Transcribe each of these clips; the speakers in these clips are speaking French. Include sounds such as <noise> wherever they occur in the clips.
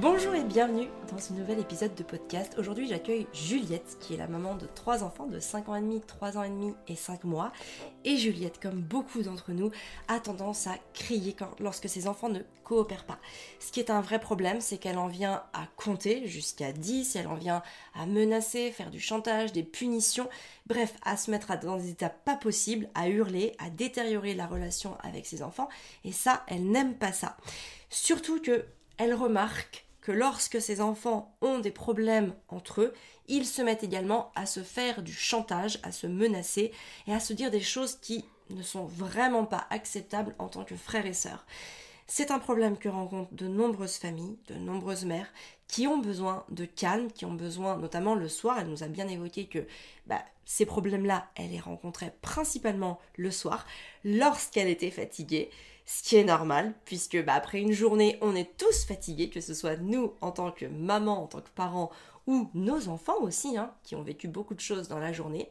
Bonjour et bienvenue dans ce nouvel épisode de podcast. Aujourd'hui j'accueille Juliette qui est la maman de trois enfants de 5 ans et demi, 3 ans et demi et 5 mois. Et Juliette, comme beaucoup d'entre nous, a tendance à crier lorsque ses enfants ne coopèrent pas. Ce qui est un vrai problème, c'est qu'elle en vient à compter jusqu'à 10, elle en vient à menacer, faire du chantage, des punitions, bref, à se mettre dans des états pas possibles, à hurler, à détériorer la relation avec ses enfants. Et ça, elle n'aime pas ça. Surtout que elle remarque que lorsque ces enfants ont des problèmes entre eux, ils se mettent également à se faire du chantage, à se menacer et à se dire des choses qui ne sont vraiment pas acceptables en tant que frères et sœurs. C'est un problème que rencontrent de nombreuses familles, de nombreuses mères qui ont besoin de calme, qui ont besoin, notamment le soir, elle nous a bien évoqué que bah, ces problèmes-là, elle les rencontrait principalement le soir, lorsqu'elle était fatiguée ce qui est normal, puisque bah, après une journée, on est tous fatigués, que ce soit nous en tant que maman, en tant que parents, ou nos enfants aussi, hein, qui ont vécu beaucoup de choses dans la journée.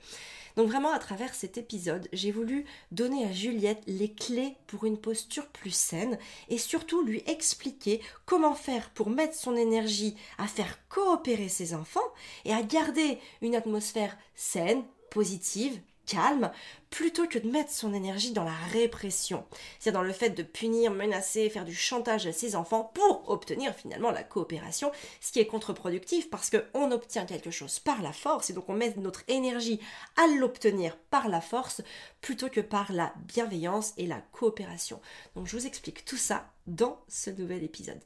Donc vraiment, à travers cet épisode, j'ai voulu donner à Juliette les clés pour une posture plus saine et surtout lui expliquer comment faire pour mettre son énergie à faire coopérer ses enfants et à garder une atmosphère saine, positive, calme plutôt que de mettre son énergie dans la répression, c'est-à-dire dans le fait de punir, menacer, faire du chantage à ses enfants pour obtenir finalement la coopération, ce qui est contre-productif parce qu'on obtient quelque chose par la force et donc on met notre énergie à l'obtenir par la force plutôt que par la bienveillance et la coopération. Donc je vous explique tout ça dans ce nouvel épisode.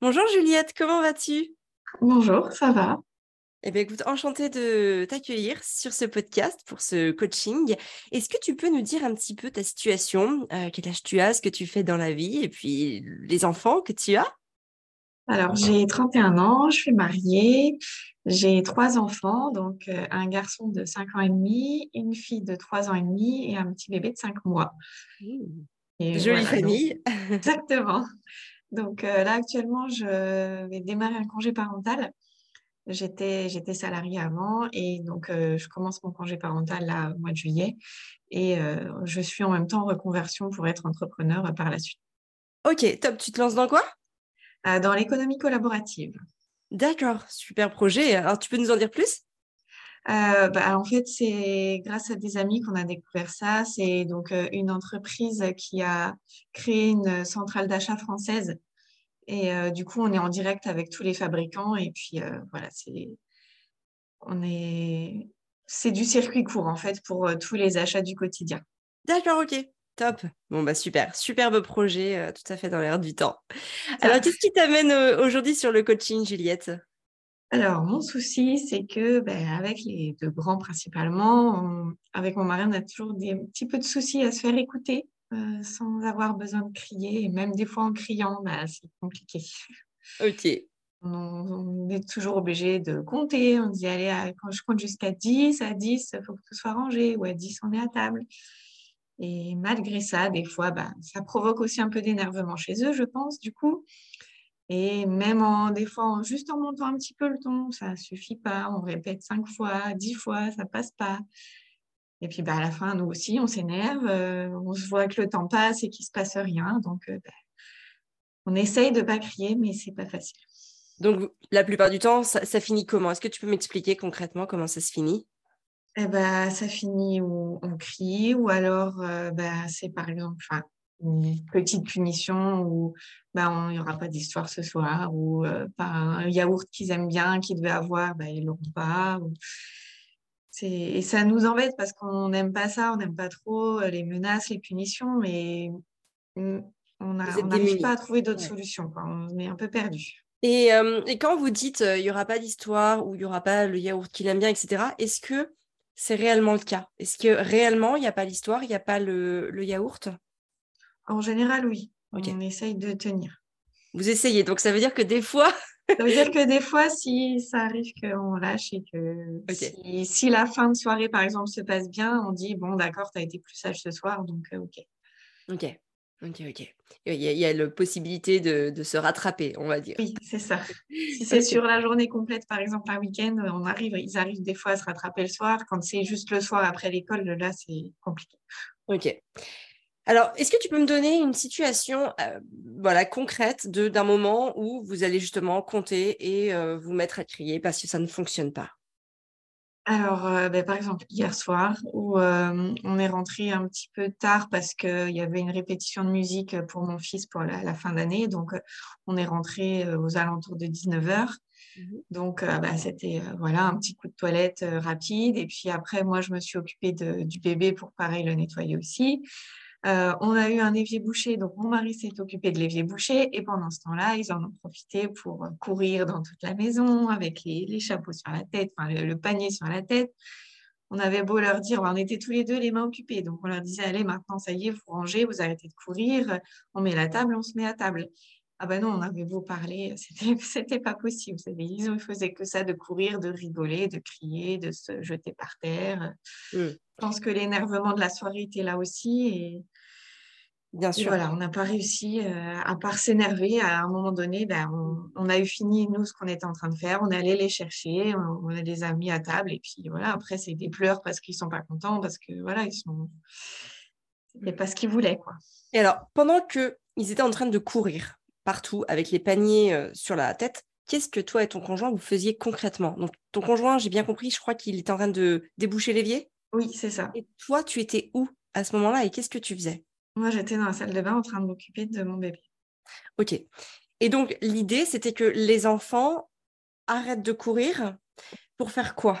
Bonjour Juliette, comment vas-tu? Bonjour, ça va eh bien, écoute, enchantée de t'accueillir sur ce podcast pour ce coaching. Est-ce que tu peux nous dire un petit peu ta situation, euh, quel âge tu as, ce que tu fais dans la vie? Et puis les enfants que tu as? Alors, j'ai 31 ans, je suis mariée, j'ai trois enfants, donc euh, un garçon de 5 ans et demi, une fille de 3 ans et demi et un petit bébé de 5 mois. Mmh. Jolie famille. <laughs> exactement. Donc euh, là, actuellement, je vais démarrer un congé parental. J'étais, j'étais salariée avant et donc euh, je commence mon congé parental là au mois de juillet et euh, je suis en même temps en reconversion pour être entrepreneur euh, par la suite. Ok, top. Tu te lances dans quoi? Dans l'économie collaborative. D'accord, super projet. Alors tu peux nous en dire plus? Bah, en fait, c'est grâce à des amis qu'on a découvert ça. C'est donc une entreprise qui a créé une centrale d'achat française et euh, du coup, on est en direct avec tous les fabricants. Et puis, euh, voilà, c'est, on est, c'est du circuit court, en fait, pour euh, tous les achats du quotidien. D'accord, ok. Top. Bon, bah super. Superbe projet, tout à fait dans l'air du temps. Alors, qu'est-ce qui t'amène aujourd'hui sur le coaching, Juliette? Alors, mon souci, c'est que ben, avec les deux grands principalement, avec mon mari, on a toujours des petits peu de soucis à se faire écouter. Euh, sans avoir besoin de crier. Et même des fois en criant, bah, c'est compliqué. Ok. On, est toujours obligé de compter. On dit, allez, quand je compte jusqu'à 10, à 10, il faut que tout soit rangé. Ou à 10, on est à table. Et malgré ça, des fois, bah, ça provoque aussi un peu d'énervement chez eux, je pense, du coup. Et même en, des fois, juste en montant un petit peu le ton, ça ne suffit pas. On répète cinq fois, dix fois, ça passe pas. Et puis bah, à la fin, nous aussi, on s'énerve, euh, on se voit que le temps passe et qu'il ne se passe rien. Donc, euh, bah, on essaye de ne pas crier, mais ce n'est pas facile. Donc, la plupart du temps, ça, finit comment? Est-ce que tu peux m'expliquer concrètement comment ça se finit? Eh ben, Ça finit où on crie, ou alors euh, bah, c'est par exemple une petite punition où bah, il n'y aura pas d'histoire ce soir, ou un yaourt qu'ils aiment bien, qu'ils devaient avoir, bah, ils ne l'auront pas. Et ça nous embête parce qu'on n'aime pas ça, on n'aime pas trop euh, les menaces, les punitions, mais on n'arrive pas à trouver d'autres solutions. On est un peu perdu. Et, euh, quand vous dites euh, il n'y aura pas d'histoire ou il n'y aura pas le yaourt qu'il aime bien, etc., est-ce que c'est réellement le cas? Est-ce que réellement il n'y a pas l'histoire, il n'y a pas le, yaourt? En général, oui. On essaye de tenir. Vous essayez, donc ça veut dire que des fois, ça veut dire que des fois, si ça arrive qu'on lâche et que si, la fin de soirée, par exemple, se passe bien, on dit bon, d'accord, tu as été plus sage ce soir, donc euh, ok. Ok. Ok, ok. Il y a, la possibilité de, se rattraper, on va dire. Oui, c'est ça. Si c'est sur la journée complète, par exemple, un week-end, on arrive, ils arrivent des fois à se rattraper le soir. Quand c'est juste le soir après l'école, là, c'est compliqué. Ok. Alors, est-ce que tu peux me donner une situation euh, voilà, concrète d'un moment où vous allez justement compter et euh, vous mettre à crier parce que ça ne fonctionne pas? Alors, euh, ben, par exemple, hier soir, où on est rentré un petit peu tard parce qu'il y avait une répétition de musique pour mon fils pour la, fin d'année. Donc, on est rentré aux alentours de 19h. Mmh Donc, bah, c'était voilà, un petit coup de toilette rapide. Et puis après, moi, je me suis occupée du bébé pour pareil le nettoyer aussi. Euh, on a eu un évier bouché, donc mon mari s'est occupé de l'évier bouché et pendant ce temps-là, ils en ont profité pour euh, courir dans toute la maison avec les, chapeaux sur la tête, enfin, le, panier sur la tête. On avait beau leur dire, on était tous les deux les mains occupées, donc on leur disait, allez, maintenant, ça y est, vous rangez, vous arrêtez de courir, on met la table, on se met à table. Ah ben non, on avait beau parler, <laughs> c'était pas possible. Ils ne faisaient que ça, de courir, de rigoler, de crier, de se jeter par terre. Mmh. Je pense que l'énervement de la soirée était là aussi. Et, Bien sûr. voilà, on n'a pas réussi, euh, à part s'énerver, à un moment donné, ben, on, a eu fini, nous, ce qu'on était en train de faire. On allait les chercher, on, les a mis à table. Et puis voilà, après, c'est des pleurs parce qu'ils ne sont pas contents, parce que voilà, ils sont. C'était pas ce qu'ils voulaient, quoi. Et alors, pendant qu'ils étaient en train de courir, partout avec les paniers euh, sur la tête. Qu'est-ce que toi et ton conjoint vous faisiez concrètement? Donc ton conjoint, j'ai bien compris, je crois qu'il était en train de déboucher l'évier. Oui, c'est ça. Et toi, tu étais où à ce moment-là et qu'est-ce que tu faisais? Moi, j'étais dans la salle de bain en train de m'occuper de mon bébé. Ok. Et donc l'idée, c'était que les enfants arrêtent de courir pour faire quoi?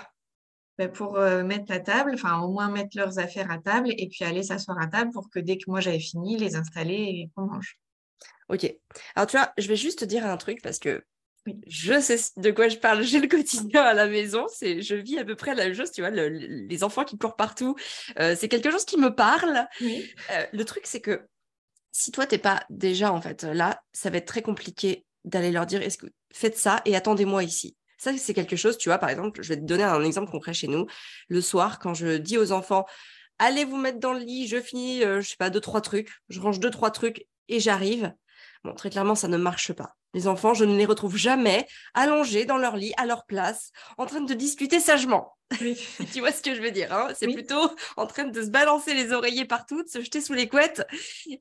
Ben, pour euh, mettre la table, enfin au moins mettre leurs affaires à table et puis aller s'asseoir à table pour que dès que moi j'avais fini, les installer et qu'on mange. Ok. Alors, tu vois, je vais juste te dire un truc parce que je sais de quoi je parle. <laughs> J'ai le quotidien à la maison. C'est, je vis à peu près la même chose. Tu vois, les enfants qui courent partout, euh, c'est quelque chose qui me parle. Euh, le truc, c'est que si toi, t'es pas déjà en fait là, ça va être très compliqué d'aller leur dire est-ce que faites ça et attendez-moi ici. Ça, c'est quelque chose, tu vois, par exemple, je vais te donner un exemple concret chez nous. Le soir, quand je dis aux enfants, allez vous mettre dans le lit, je finis, euh, je sais pas, deux, trois trucs, je range deux, trois trucs et j'arrive. Bon, très clairement, ça ne marche pas. Les enfants, je ne les retrouve jamais allongés dans leur lit, à leur place, en train de discuter sagement. <laughs> tu vois ce que je veux dire hein C'est plutôt en train de se balancer les oreillers partout, de se jeter sous les couettes.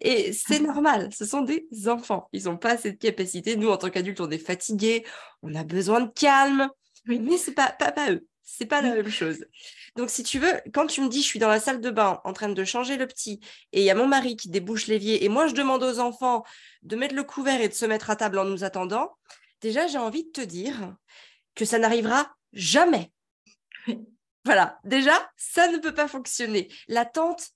Et c'est normal, ce sont des enfants. Ils n'ont pas cette capacité. Nous, en tant qu'adultes, on est fatigués, on a besoin de calme. Mais ce n'est pas, pas, pas eux. C'est pas la même chose. Donc, si tu veux, quand tu me dis, je suis dans la salle de bain en train de changer le petit et il y a mon mari qui débouche l'évier et moi, je demande aux enfants de mettre le couvert et de se mettre à table en nous attendant, déjà, j'ai envie de te dire que ça n'arrivera jamais. <laughs> Voilà, déjà, ça ne peut pas fonctionner. L'attente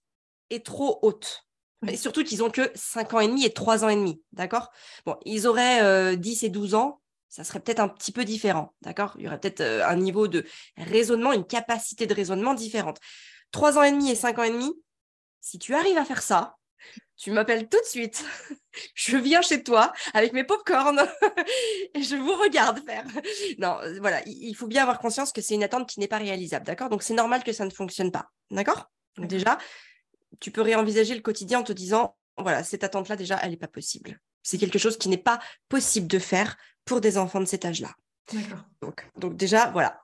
est trop haute. Et surtout qu'ils ont que 5 ans et demi et 3 ans et demi, d'accord? Bon, ils auraient 10 euh, et 12 ans, ça serait peut-être un petit peu différent, d'accord? Il y aurait peut-être euh, un niveau de raisonnement, une capacité de raisonnement différente. Trois ans et demi et cinq ans et demi, si tu arrives à faire ça, tu m'appelles tout de suite. <laughs> je viens chez toi avec mes pop-corn <laughs> et je vous regarde faire. Non, euh, voilà, il faut bien avoir conscience que c'est une attente qui n'est pas réalisable, d'accord? Donc c'est normal que ça ne fonctionne pas, d'accord? Donc déjà, tu peux réenvisager le quotidien en te disant, voilà, cette attente-là, déjà, elle n'est pas possible. C'est quelque chose qui n'est pas possible de faire pour des enfants de cet âge-là. Donc, donc déjà, voilà.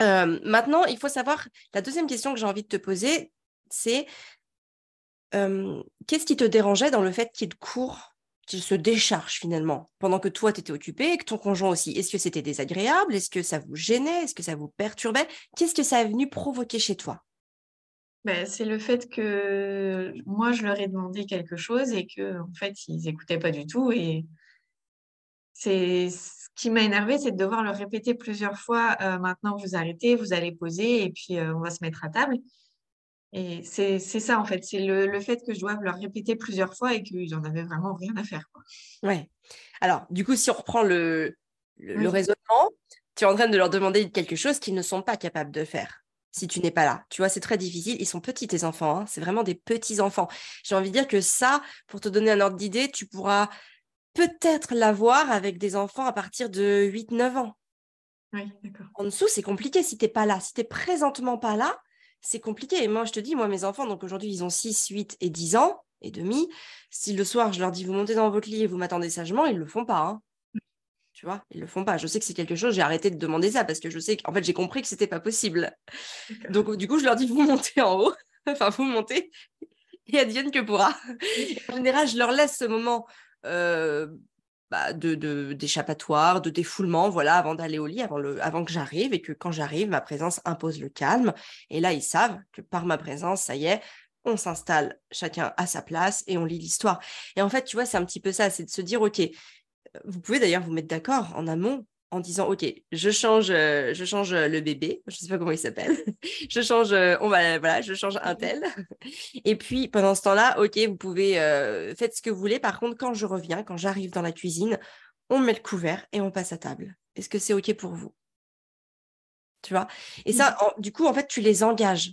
Euh, maintenant, il faut savoir, la deuxième question que j'ai envie de te poser, c'est euh, qu'est-ce qui te dérangeait dans le fait qu'il court, qu'il se décharge finalement, pendant que toi, tu étais occupé et que ton conjoint aussi? Est-ce que c'était désagréable? Est-ce que ça vous gênait? Est-ce que ça vous perturbait? Qu'est-ce que ça est venu provoquer chez toi? Ben, c'est le fait que moi, je leur ai demandé quelque chose et que en fait, ils n'écoutaient pas du tout. Et c'est ce qui m'a énervé, c'est de devoir leur répéter plusieurs fois euh, maintenant vous arrêtez, vous allez poser et puis euh, on va se mettre à table. Et c'est ça en fait, c'est le, fait que je dois leur répéter plusieurs fois et qu'ils n'en avaient vraiment rien à faire. Quoi. Ouais. Alors, du coup, si on reprend le, le raisonnement, tu es en train de leur demander quelque chose qu'ils ne sont pas capables de faire si tu n'es pas là. Tu vois, c'est très difficile. Ils sont petits, tes enfants. Hein. C'est vraiment des petits enfants. J'ai envie de dire que ça, pour te donner un ordre d'idée, tu pourras peut-être l'avoir avec des enfants à partir de 8-9 ans. Oui, d'accord. En dessous, c'est compliqué si tu n'es pas là. Si tu n'es présentement pas là, c'est compliqué. Et moi, je te dis, moi, mes enfants, donc aujourd'hui, ils ont 6, 8 et 10 ans et demi. Si le soir, je leur dis, vous montez dans votre lit et vous m'attendez sagement, ils ne le font pas. Hein. Tu vois, ils le font pas. Je sais que c'est quelque chose, j'ai arrêté de demander ça parce que je sais qu'en fait, j'ai compris que c'était pas possible. Donc, du coup, je leur dis, vous montez en haut, <laughs> enfin, vous montez et advienne que pourra. en général, je leur laisse ce moment euh, bah, de, d'échappatoire, de, défoulement, voilà, avant d'aller au lit, avant, le, avant que j'arrive, et que quand j'arrive, ma présence impose le calme. Et là, ils savent que par ma présence, ça y est, on s'installe chacun à sa place et on lit l'histoire. Et en fait, tu vois, c'est un petit peu ça, c'est de se dire, OK, vous pouvez d'ailleurs vous mettre d'accord en amont en disant ok je change euh, je change euh, le bébé je sais pas comment il s'appelle <laughs> je change euh, on va voilà je change un tel. <laughs> Et puis pendant ce temps-là ok vous pouvez faites ce que vous voulez. Par contre quand je reviens quand j'arrive dans la cuisine on met le couvert et on passe à table. Est-ce que c'est ok pour vous? Tu vois? Et ça du coup en fait tu les engages.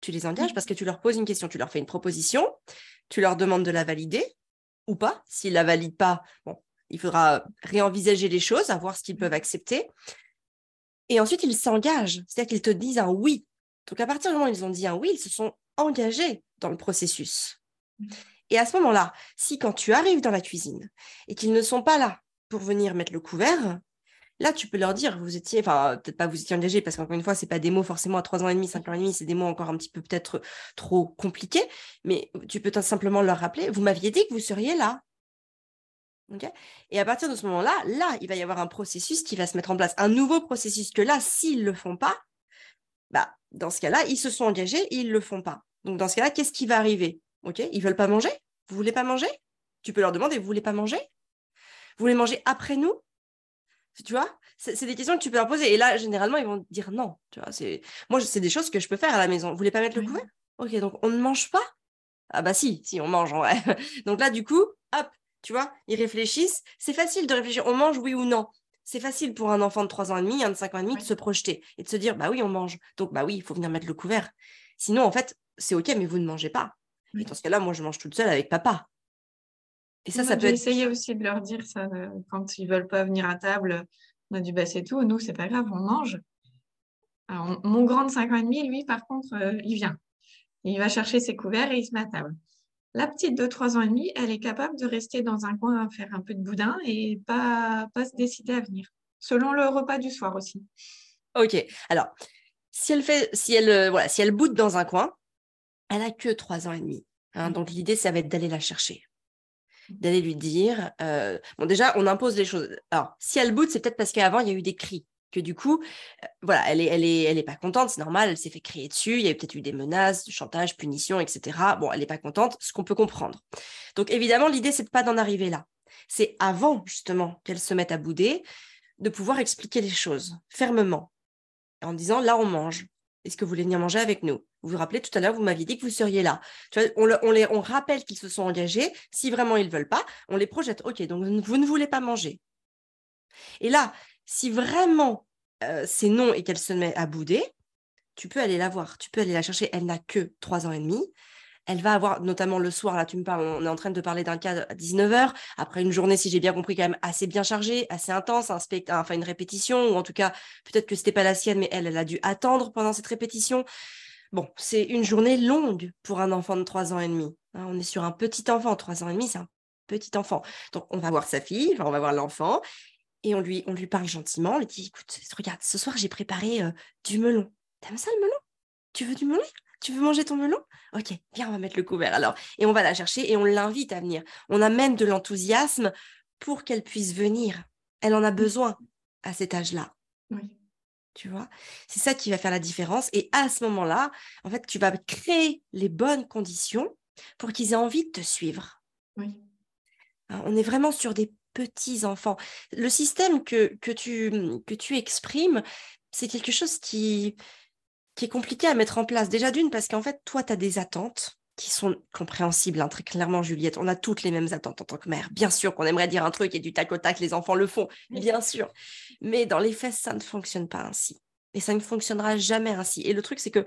Tu les engages parce que tu leur poses une question. Tu leur fais une proposition tu leur demandes de la valider ou pas. S'ils la valident pas bon il faudra réenvisager les choses, à voir ce qu'ils peuvent accepter. Et ensuite, ils s'engagent, c'est-à-dire qu'ils te disent un oui. Donc, à partir du moment où ils ont dit un oui, ils se sont engagés dans le processus. Et à ce moment-là, si quand tu arrives dans la cuisine et qu'ils ne sont pas là pour venir mettre le couvert, là, tu peux leur dire, vous étiez, enfin, peut-être pas vous étiez engagé, parce qu'encore une fois, c'est pas des mots forcément à 3 ans et demi, 5 ans et demi, c'est des mots encore un petit peu peut-être trop compliqués, mais tu peux simplement leur rappeler, vous m'aviez dit que vous seriez là et à partir de ce moment-là, là, il va y avoir un processus qui va se mettre en place, un nouveau processus que là, s'ils ne le font pas, bah, dans ce cas-là, ils se sont engagés, ils ne le font pas. Donc dans ce cas-là, qu'est-ce qui va arriver? Ok, Ils veulent pas manger? Vous voulez pas manger? Tu peux leur demander, vous voulez pas manger? Vous voulez manger après nous? Tu vois? C'est des questions que tu peux leur poser. Et là, généralement, ils vont dire non. Tu vois, moi, c'est des choses que je peux faire à la maison. Vous voulez pas mettre le couvert? Ok, donc on ne mange pas? Ah bah si, si, on mange en vrai. <laughs> donc là, du coup, hop, tu vois, ils réfléchissent. C'est facile de réfléchir. On mange, oui ou non C'est facile pour un enfant de 3 ans et demi, un de 5 ans et demi, de se projeter et de se dire, bah oui, on mange. Donc, bah oui, il faut venir mettre le couvert. Sinon, en fait, c'est OK, mais vous ne mangez pas. Et dans ce cas-là, moi, je mange toute seule avec papa. Et ça, ça peut être... essayer aussi de leur dire ça quand ils veulent pas venir à table. On a dit, bah c'est tout, nous, c'est pas grave, on mange. Alors, mon grand de 5 ans et demi, lui, par contre, euh, il vient. Il va chercher ses couverts et il se met à table. La petite de 3 ans et demi, elle est capable de rester dans un coin à faire un peu de boudin et pas, pas se décider à venir, selon le repas du soir aussi. Ok, alors, si elle, fait, si elle, euh, voilà, si elle boude dans un coin, elle a que 3 ans et demi. Hein, donc l'idée, ça va être d'aller la chercher d'aller lui dire euh, bon déjà on impose les choses alors si elle boude c'est peut-être parce qu'avant il y a eu des cris que du coup, euh, voilà, elle est, elle est, elle est pas contente, c'est normal, elle s'est fait crier dessus, il y a peut-être eu des menaces, du chantage, punition, etc. Bon, elle n'est pas contente, ce qu'on peut comprendre. Donc évidemment, l'idée, c'est de pas d'en arriver là. C'est avant, justement, qu'elle se mette à bouder, de pouvoir expliquer les choses fermement, en disant, là, on mange. Est-ce que vous voulez venir manger avec nous? Vous vous rappelez, tout à l'heure, vous m'aviez dit que vous seriez là. On, les, on rappelle qu'ils se sont engagés. Si vraiment ils ne veulent pas, on les projette. OK, donc vous ne voulez pas manger. Et là, si vraiment euh, c'est non et qu'elle se met à bouder, tu peux aller la voir, tu peux aller la chercher. Elle n'a que 3 ans et demi. Elle va avoir, notamment le soir, là, tu me parles, on est en train de parler d'un cas à 19h, après une journée, si j'ai bien compris, quand même assez bien chargée, assez intense, un enfin une répétition, ou en tout cas, peut-être que ce n'était pas la sienne, mais elle, elle a dû attendre pendant cette répétition. Bon, c'est une journée longue pour un enfant de 3 ans et demi. Hein. on est sur un petit enfant, 3 ans et demi, c'est un petit enfant. Donc, on va voir sa fille, on va voir l'enfant, et on lui, on lui parle gentiment, on lui dit, écoute, regarde, ce soir j'ai préparé euh, du melon. T'aimes ça le melon? Tu veux du melon? Tu veux manger ton melon? Ok, viens, on va mettre le couvert alors. Et on va la chercher et on l'invite à venir. On a même de l'enthousiasme pour qu'elle puisse venir. Elle en a besoin à cet âge-là. Oui. Tu vois? C'est ça qui va faire la différence. Et à ce moment-là, en fait, tu vas créer les bonnes conditions pour qu'ils aient envie de te suivre. Oui. Hein, on est vraiment sur des petits enfants. Le système que, que, tu, que tu exprimes, c'est quelque chose qui, qui est compliqué à mettre en place. Déjà d'une, parce qu'en fait, toi, tu as des attentes qui sont compréhensibles, hein, très clairement, Juliette. On a toutes les mêmes attentes en tant que mère. Bien sûr qu'on aimerait dire un truc et du tac au tac, les enfants le font, bien sûr. Mais dans les faits, ça ne fonctionne pas ainsi. Et ça ne fonctionnera jamais ainsi. Et le truc, c'est que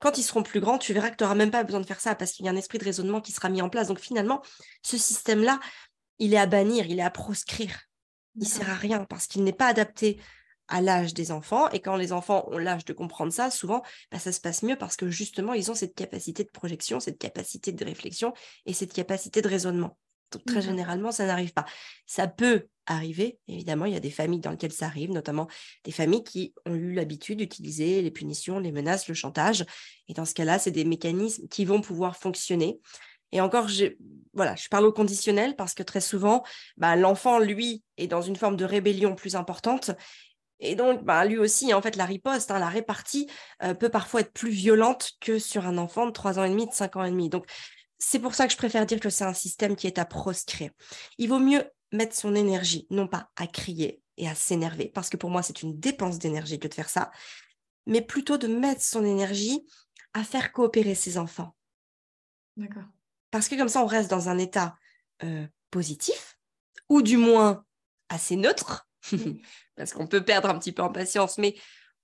quand ils seront plus grands, tu verras que tu n'auras même pas besoin de faire ça parce qu'il y a un esprit de raisonnement qui sera mis en place. Donc finalement, ce système-là, il est à bannir, il est à proscrire. Il sert à rien parce qu'il n'est pas adapté à l'âge des enfants. Et quand les enfants ont l'âge de comprendre ça, souvent, bah, ça se passe mieux parce que justement, ils ont cette capacité de projection, cette capacité de réflexion et cette capacité de raisonnement. Donc, très généralement, ça n'arrive pas. Ça peut arriver. Évidemment, il y a des familles dans lesquelles ça arrive, notamment des familles qui ont eu l'habitude d'utiliser les punitions, les menaces, le chantage. Et dans ce cas-là, c'est des mécanismes qui vont pouvoir fonctionner. Et encore, voilà, je parle au conditionnel parce que très souvent, bah, l'enfant, lui, est dans une forme de rébellion plus importante. Et donc, bah, lui aussi, en fait, la riposte, hein, la répartie euh, peut parfois être plus violente que sur un enfant de 3 ans et demi, de 5 ans et demi. Donc, c'est pour ça que je préfère dire que c'est un système qui est à proscrire. Il vaut mieux mettre son énergie, non pas à crier et à s'énerver, parce que pour moi, c'est une dépense d'énergie que de faire ça, mais plutôt de mettre son énergie à faire coopérer ses enfants. D'accord. Parce que comme ça, on reste dans un état euh, positif, ou du moins assez neutre, <laughs> parce qu'on peut perdre un petit peu en patience, mais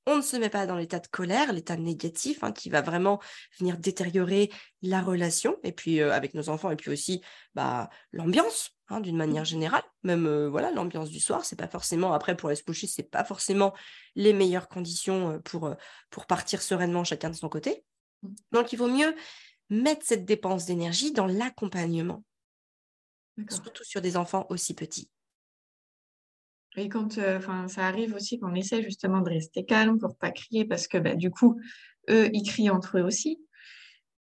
on ne se met pas dans l'état de colère, l'état négatif, hein, qui va vraiment venir détériorer la relation, et puis euh, avec nos enfants, et puis aussi bah, l'ambiance, hein, d'une manière générale. Même euh, voilà, l'ambiance du soir, c'est pas forcément, après pour les ce c'est pas forcément les meilleures conditions pour, pour partir sereinement chacun de son côté. Mmh. Donc il vaut mieux mettre cette dépense d'énergie dans l'accompagnement, surtout sur des enfants aussi petits. Et quand euh, ça arrive aussi qu'on essaie justement de rester calme pour pas crier parce que bah, du coup, eux, ils crient entre eux aussi.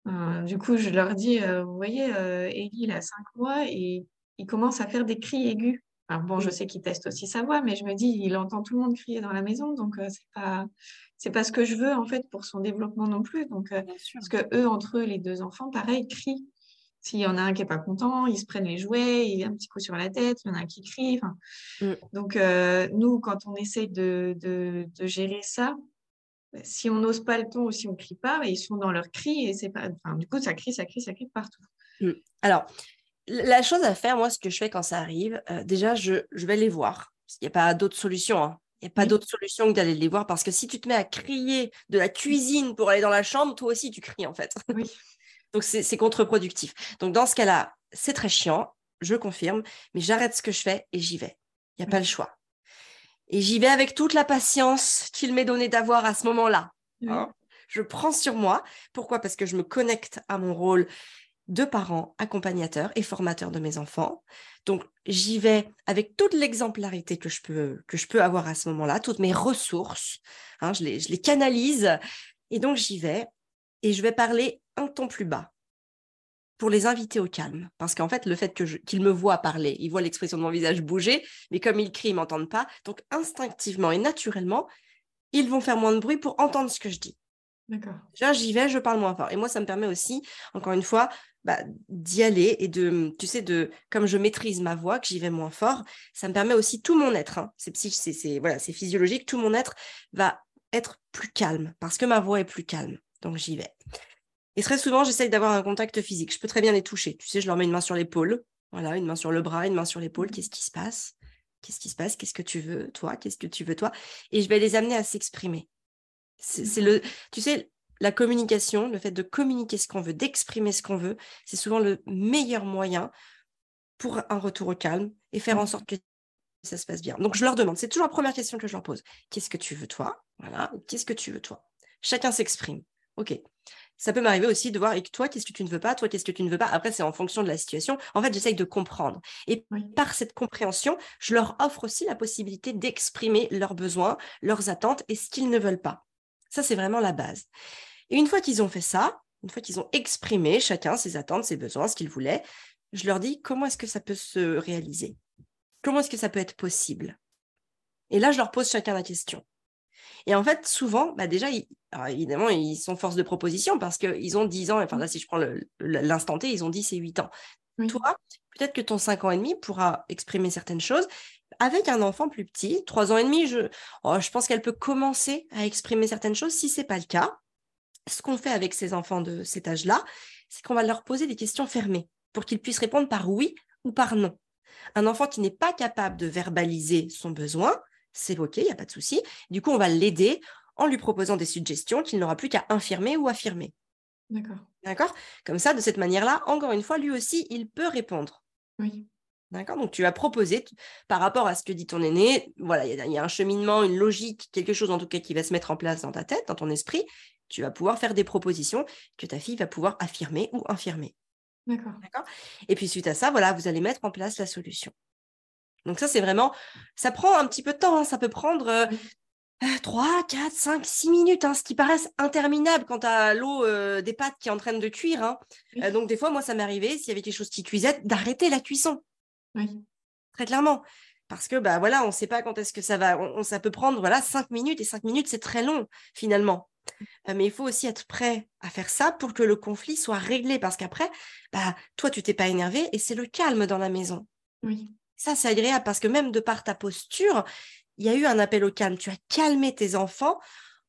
Euh, du coup, je leur dis, euh, vous voyez, Ellie, il a cinq mois et il commence à faire des cris aigus. Alors bon, je sais qu'il teste aussi sa voix, mais je me dis, il entend tout le monde crier dans la maison, donc c'est pas c'est pas ce que je veux en fait pour son développement non plus. Donc parce que eux entre eux, les deux enfants, pareil, crient. S'il y en a un qui n'est pas content, ils se prennent les jouets, il y a un petit coup sur la tête, il y en a un qui crie. Mm. Donc, euh, nous, quand on essaie de, de, gérer ça, si on n'ose pas le ton ou si on ne crie pas, ils sont dans leur cri et c'est pas. Enfin, du coup, ça crie, ça crie, ça crie partout. Mm. Alors, la chose à faire, moi, ce que je fais quand ça arrive, euh, déjà, je, je, vais les voir. Il n'y a pas d'autre solution. Hein. Il n'y a pas d'autre solution que d'aller les voir parce que si tu te mets à crier de la cuisine pour aller dans la chambre, toi aussi tu cries en fait. <laughs> Oui. Donc, c'est contre-productif. Donc, dans ce cas-là, c'est très chiant, je confirme, mais j'arrête ce que je fais et j'y vais. Il n'y a pas le choix. Et j'y vais avec toute la patience qu'il m'est donné d'avoir à ce moment-là. Hein. je prends sur moi. Pourquoi? Parce que je me connecte à mon rôle de parent, accompagnateur et formateur de mes enfants. Donc, j'y vais avec toute l'exemplarité que je peux, que je peux avoir à ce moment-là, toutes mes ressources. Hein, je, les, je les canalise. Et donc, j'y vais et je vais parler un ton plus bas pour les inviter au calme. Parce qu'en fait, le fait qu'ils me voient parler, ils voient l'expression de mon visage bouger, mais comme ils crient, ils m'entendent pas. Donc, instinctivement et naturellement, ils vont faire moins de bruit pour entendre ce que je dis. D'accord. J'y vais, je parle moins fort. Et moi, ça me permet aussi, encore une fois, bah, d'y aller et de, tu sais, de, comme je maîtrise ma voix, que j'y vais moins fort, ça me permet aussi tout mon être, hein, c'est c'est voilà, c'est physiologique, tout mon être va être plus calme parce que ma voix est plus calme. Donc, j'y vais. Et très souvent, j'essaye d'avoir un contact physique. Je peux très bien les toucher. Tu sais, je leur mets une main sur l'épaule. Voilà, une main sur le bras, une main sur l'épaule. Mmh. Qu'est-ce qui se passe? Qu'est-ce qui se passe? Qu'est-ce que tu veux, toi? Qu'est-ce que tu veux, toi? Et je vais les amener à s'exprimer. C'est le, tu sais, la communication, le fait de communiquer ce qu'on veut, d'exprimer ce qu'on veut, c'est souvent le meilleur moyen pour un retour au calme et faire en mmh. sorte que ça se passe bien. Donc, je leur demande, c'est toujours la première question que je leur pose. Qu'est-ce que tu veux, toi? Voilà, qu'est-ce que tu veux, toi? Chacun s'exprime. OK ça peut m'arriver aussi de voir avec toi, qu'est-ce que tu ne veux pas, toi, qu'est-ce que tu ne veux pas? Après, c'est en fonction de la situation. En fait, j'essaye de comprendre. Et par cette compréhension, je leur offre aussi la possibilité d'exprimer leurs besoins, leurs attentes et ce qu'ils ne veulent pas. Ça, c'est vraiment la base. Et une fois qu'ils ont fait ça, une fois qu'ils ont exprimé chacun ses attentes, ses besoins, ce qu'ils voulaient, je leur dis comment est-ce que ça peut se réaliser? Comment est-ce que ça peut être possible? Et là, je leur pose chacun la question. Et en fait, souvent, bah déjà, évidemment, ils sont force de proposition parce qu'ils ont 10 ans. Enfin, là, si je prends l'instant T, ils ont 10 et 8 ans. Toi, peut-être que ton 5 ans et demi pourra exprimer certaines choses. Avec un enfant plus petit, 3 ans et demi, je, oh, je pense qu'elle peut commencer à exprimer certaines choses. Si ce n'est pas le cas, ce qu'on fait avec ces enfants de cet âge-là, c'est qu'on va leur poser des questions fermées pour qu'ils puissent répondre par oui ou par non. Un enfant qui n'est pas capable de verbaliser son besoin, c'est OK, il n'y a pas de souci. Du coup, on va l'aider en lui proposant des suggestions qu'il n'aura plus qu'à infirmer ou affirmer. D'accord. D'accord? Comme ça, de cette manière-là, encore une fois, lui aussi, il peut répondre. Oui. D'accord? Donc, tu vas proposer par rapport à ce que dit ton aîné. Voilà, il y, a un cheminement, une logique, quelque chose en tout cas qui va se mettre en place dans ta tête, dans ton esprit. Tu vas pouvoir faire des propositions que ta fille va pouvoir affirmer ou infirmer. D'accord. D'accord? Et puis, suite à ça, voilà, vous allez mettre en place la solution. Donc ça, c'est vraiment, ça prend un petit peu de temps, hein. ça peut prendre 3, 4, 5, 6 minutes, hein, ce qui paraissent interminable quand tu as l'eau euh, des pâtes qui est en train de cuire. Hein. Euh, donc des fois, moi, ça m'est arrivé, s'il y avait quelque chose qui cuisait, d'arrêter la cuisson. Oui. Très clairement. Parce que bah voilà, on ne sait pas quand est-ce que ça va. ça peut prendre voilà 5 minutes et 5 minutes, c'est très long finalement. Euh, mais il faut aussi être prêt à faire ça pour que le conflit soit réglé. Parce qu'après, bah, toi, tu t'es pas énervé et c'est le calme dans la maison. Oui. Ça, c'est agréable parce que même de par ta posture, il y a eu un appel au calme. Tu as calmé tes enfants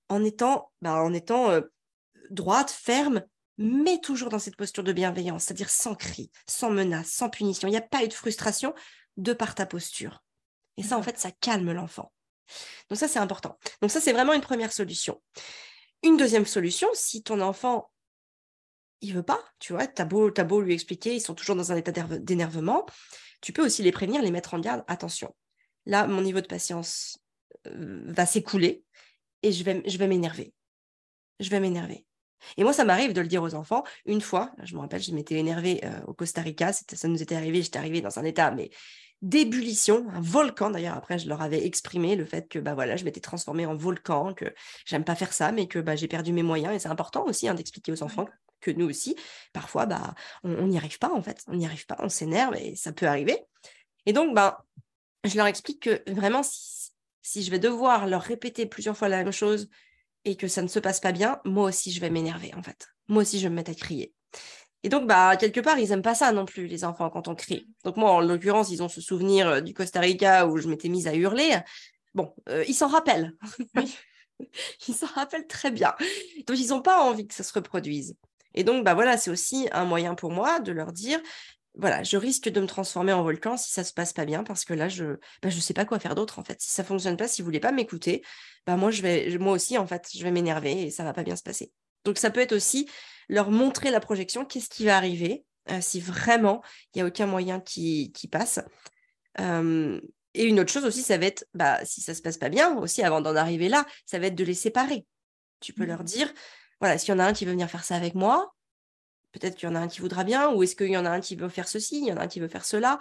en étant, bah, en étant euh, droite, ferme, mais toujours dans cette posture de bienveillance, c'est-à-dire sans cri, sans menace, sans punition. Il n'y a pas eu de frustration de par ta posture. Et ça, en fait, ça calme l'enfant. Donc ça, c'est important. Donc ça, c'est vraiment une première solution. Une deuxième solution, si ton enfant, il veut pas, tu vois, t'as beau, as beau lui expliquer, ils sont toujours dans un état d'énervement, tu peux aussi les prévenir, les mettre en garde. Attention, là, mon niveau de patience euh, va s'écouler et je vais, je vais m'énerver. Je vais m'énerver. Et moi, ça m'arrive de le dire aux enfants. Une fois, je me rappelle, je m'étais énervée euh, au Costa Rica. Ça nous était arrivé, j'étais arrivée dans un état mais d'ébullition, un volcan. D'ailleurs, après, je leur avais exprimé le fait que bah voilà, je m'étais transformée en volcan, que j'aime pas faire ça, mais que bah, j'ai perdu mes moyens. Et c'est important aussi hein, d'expliquer aux enfants que nous aussi, parfois, bah, on n'y arrive pas en fait. On n'y arrive pas, on s'énerve et ça peut arriver. Et donc, bah, je leur explique que vraiment, si, je vais devoir leur répéter plusieurs fois la même chose et que ça ne se passe pas bien, moi aussi, je vais m'énerver, en fait. Moi aussi, je vais me mettre à crier. Et donc, bah, quelque part, ils n'aiment pas ça non plus, les enfants, quand on crie. Donc, moi, en l'occurrence, ils ont ce souvenir euh, du Costa Rica où je m'étais mise à hurler. Bon, euh, ils s'en rappellent. <laughs> ils s'en rappellent très bien. Donc, ils n'ont pas envie que ça se reproduise. Et donc, bah voilà, c'est aussi un moyen pour moi de leur dire, voilà, je risque de me transformer en volcan si ça se passe pas bien parce que là, je ne bah, je sais pas quoi faire d'autre en fait. Si ça fonctionne pas, si vous voulez pas m'écouter, bah moi je vais, moi aussi en fait, je vais m'énerver et ça va pas bien se passer. Donc ça peut être aussi leur montrer la projection, qu'est-ce qui va arriver euh, si vraiment il y a aucun moyen qui, qui passe. et une autre chose aussi, ça va être, bah, si ça se passe pas bien aussi, avant d'en arriver là, ça va être de les séparer. Tu peux leur mmh. dire, voilà, s'il y en a un qui veut venir faire ça avec moi, peut-être qu'il y en a un qui voudra bien, ou est-ce qu'il y en a un qui veut faire ceci, il y en a un qui veut faire cela.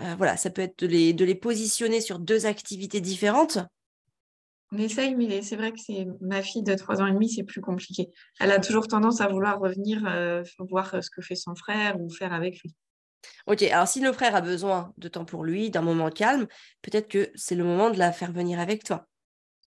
Euh, voilà, ça peut être de les, de les positionner sur deux activités différentes. On essaye, mais c'est vrai que c'est ma fille de 3 ans et demi, c'est plus compliqué. Elle a toujours tendance à vouloir revenir euh, voir ce que fait son frère ou faire avec lui. Ok, alors si le frère a besoin de temps pour lui, d'un moment calme, peut-être que c'est le moment de la faire venir avec toi.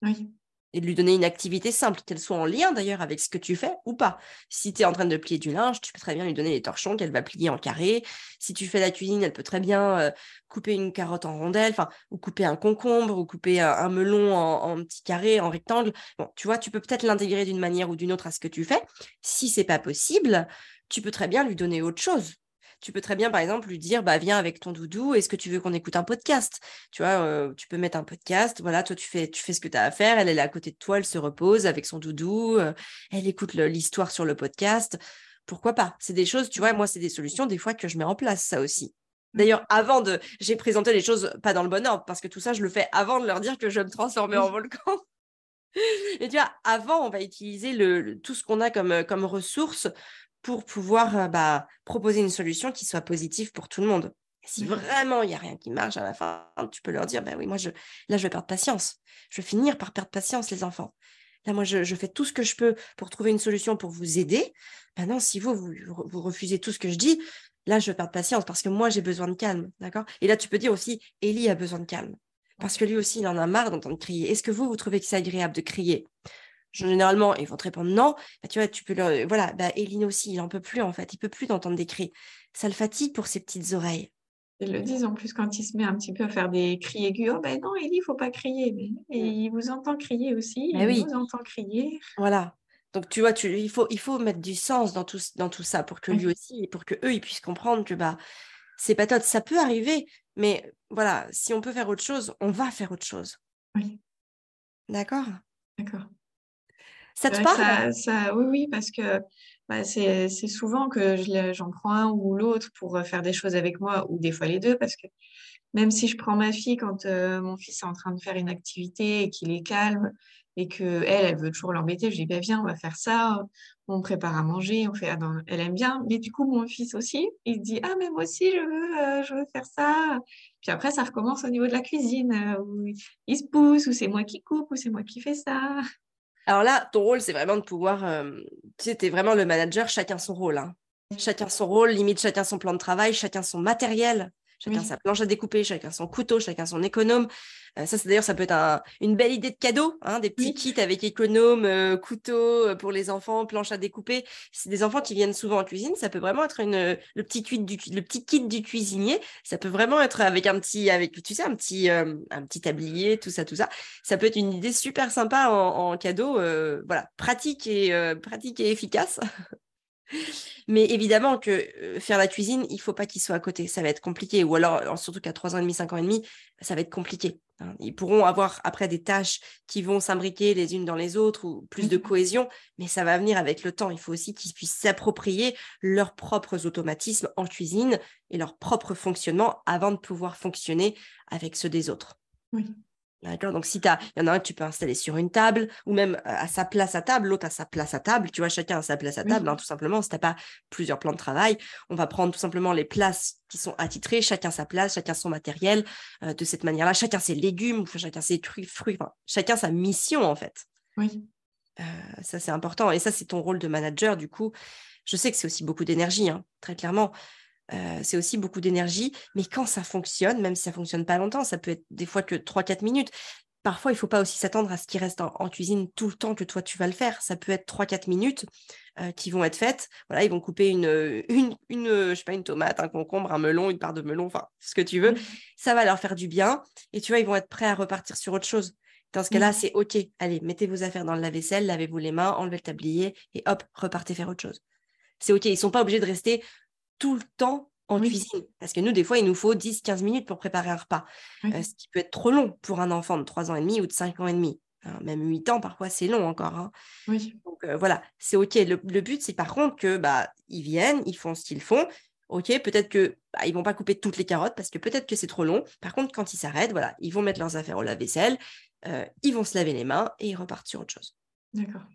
Oui et de lui donner une activité simple, qu'elle soit en lien d'ailleurs avec ce que tu fais ou pas. Si tu es en train de plier du linge, tu peux très bien lui donner les torchons qu'elle va plier en carré. Si tu fais la cuisine, elle peut très bien euh, couper une carotte en rondelle, ou couper un concombre, ou couper un, melon en, petits carrés, en rectangle. Bon, tu vois, tu peux peut-être l'intégrer d'une manière ou d'une autre à ce que tu fais. Si c'est pas possible, tu peux très bien lui donner autre chose tu peux très bien, par exemple, lui dire, bah, viens avec ton doudou, est-ce que tu veux qu'on écoute un podcast? Tu vois, euh, tu peux mettre un podcast, voilà, toi, tu fais, tu fais ce que tu as à faire, elle, est à côté de toi, elle se repose avec son doudou, euh, elle écoute l'histoire sur le podcast. Pourquoi pas? C'est des choses, tu vois, moi, c'est des solutions, des fois, que je mets en place, ça aussi. Mmh. D'ailleurs, avant de. J'ai présenté les choses pas dans le bon ordre, parce que tout ça, je le fais avant de leur dire que je vais me transformer en volcan. <laughs> Et tu vois, avant, on va utiliser le, tout ce qu'on a comme, comme ressources pour pouvoir euh, bah, proposer une solution qui soit positive pour tout le monde. si vraiment il n'y a rien qui marche à la fin, tu peux leur dire, ben oui, moi, je, là, je vais perdre patience. Je vais finir par perdre patience, les enfants. Là, moi, je, fais tout ce que je peux pour trouver une solution pour vous aider. Maintenant, si vous, vous, refusez tout ce que je dis, là, je vais perdre patience parce que moi, j'ai besoin de calme. D'accord? Et là, tu peux dire aussi, Ellie a besoin de calme. Parce que lui aussi, il en a marre d'entendre crier. Est-ce que vous, vous trouvez que c'est agréable de crier? Généralement, ils vont te répondre non. Bah, tu vois, tu peux leur... Voilà, bah, Eline aussi, il n'en peut plus en fait. Il peut plus d'entendre des cris. Ça le fatigue pour ses petites oreilles. Ils le disent en plus quand il se met un petit peu à faire des cris aigus. Oh ben non, Elie, il faut pas crier. Mais, mmh. il vous entend crier aussi. Bah il vous entend crier. Voilà. Donc tu vois, tu, il, faut, il faut mettre du sens dans tout, dans tout ça pour que lui aussi, pour que eux, ils puissent comprendre que bah c'est pas top. Ça peut arriver, mais voilà, si on peut faire autre chose, on va faire autre chose. Oui. D'accord? D'accord. Ça te parle? ça, Oui, oui, parce que bah, c'est souvent que j'en prends un ou l'autre pour faire des choses avec moi, ou des fois les deux, parce que même si je prends ma fille quand mon fils est en train de faire une activité et qu'il est calme, et que elle, elle veut toujours l'embêter. Je dis, bah, viens, on va faire ça, on prépare à manger, on fait, ah, elle aime bien. Mais du coup, mon fils aussi, il dit, ah, mais moi aussi, je veux, euh, je veux faire ça. Puis après, ça recommence au niveau de la cuisine, euh, où il se pousse, ou c'est moi qui coupe, ou c'est moi qui fais ça. Alors là, ton rôle, c'est vraiment de pouvoir, euh, tu sais, vraiment le manager, chacun son rôle. Hein. Chacun son rôle, limite chacun son plan de travail, chacun son matériel. Chacun sa planche à découper, chacun son couteau, chacun son économe. Euh, ça, d'ailleurs, ça peut être une belle idée de cadeau, hein, des petits kits avec économe, euh, couteau euh, pour les enfants, planche à découper. C'est des enfants qui viennent souvent en cuisine, ça peut vraiment être une, le, petit kit du, le petit kit du cuisinier. Ça peut vraiment être avec un petit, avec, tu sais, un petit, un petit tablier, tout ça, tout ça. Ça peut être une idée super sympa en, en cadeau, voilà, pratique et, pratique et efficace. <laughs> Mais évidemment que faire la cuisine, il faut pas qu'il soit à côté. Ça va être compliqué. Ou alors, surtout qu'à 3 ans et demi, 5 ans et demi, ça va être compliqué. Hein. Ils pourront avoir après des tâches qui vont s'imbriquer les unes dans les autres ou plus de mmh cohésion, mais ça va venir avec le temps. Il faut aussi qu'ils puissent s'approprier leurs propres automatismes en cuisine et leur propre fonctionnement avant de pouvoir fonctionner avec ceux des autres. Oui. D'accord Donc, si il y en a un que tu peux installer sur une table ou même à sa place à table, l'autre à sa place à table, tu vois, chacun a sa place à table, hein, tout simplement. Si tu n'as pas plusieurs plans de travail, on va prendre tout simplement les places qui sont attitrées, chacun sa place, chacun son matériel, euh, de cette manière-là, chacun ses légumes, chacun ses fruits, fruits chacun sa mission, en fait. Oui. Euh, ça, c'est important. Et ça, c'est ton rôle de manager, du coup. Je sais que c'est aussi beaucoup d'énergie, hein, très clairement. Euh, c'est aussi beaucoup d'énergie. Mais quand ça fonctionne, même si ça fonctionne pas longtemps, ça peut être des fois que 3-4 minutes. Parfois, il ne faut pas aussi s'attendre à ce qui reste en, cuisine tout le temps que toi, tu vas le faire. Ça peut être 3-4 minutes euh, qui vont être faites. Voilà, ils vont couper une, une, une, je sais pas, une tomate, un concombre, un melon, une part de melon, enfin, ce que tu veux. Ça va leur faire du bien. Et tu vois, ils vont être prêts à repartir sur autre chose. Dans ce cas-là, c'est OK. Allez, mettez vos affaires dans le lave-vaisselle, lavez-vous les mains, enlevez le tablier et hop, repartez faire autre chose. C'est OK. Ils ne sont pas obligés de rester tout le temps en cuisine. Parce que nous, des fois, il nous faut 10-15 minutes pour préparer un repas. Euh, ce qui peut être trop long pour un enfant de 3 ans et demi ou de 5 ans et demi. Hein. même 8 ans, parfois, c'est long encore. Hein. Oui. Donc euh, voilà, c'est OK. Le, but, c'est par contre que bah, ils viennent, ils font ce qu'ils font. OK, peut-être que bah, ils vont pas couper toutes les carottes parce que peut-être que c'est trop long. Par contre, quand ils s'arrêtent, voilà, ils vont mettre leurs affaires au lave-vaisselle, euh, ils vont se laver les mains et ils repartent sur autre chose.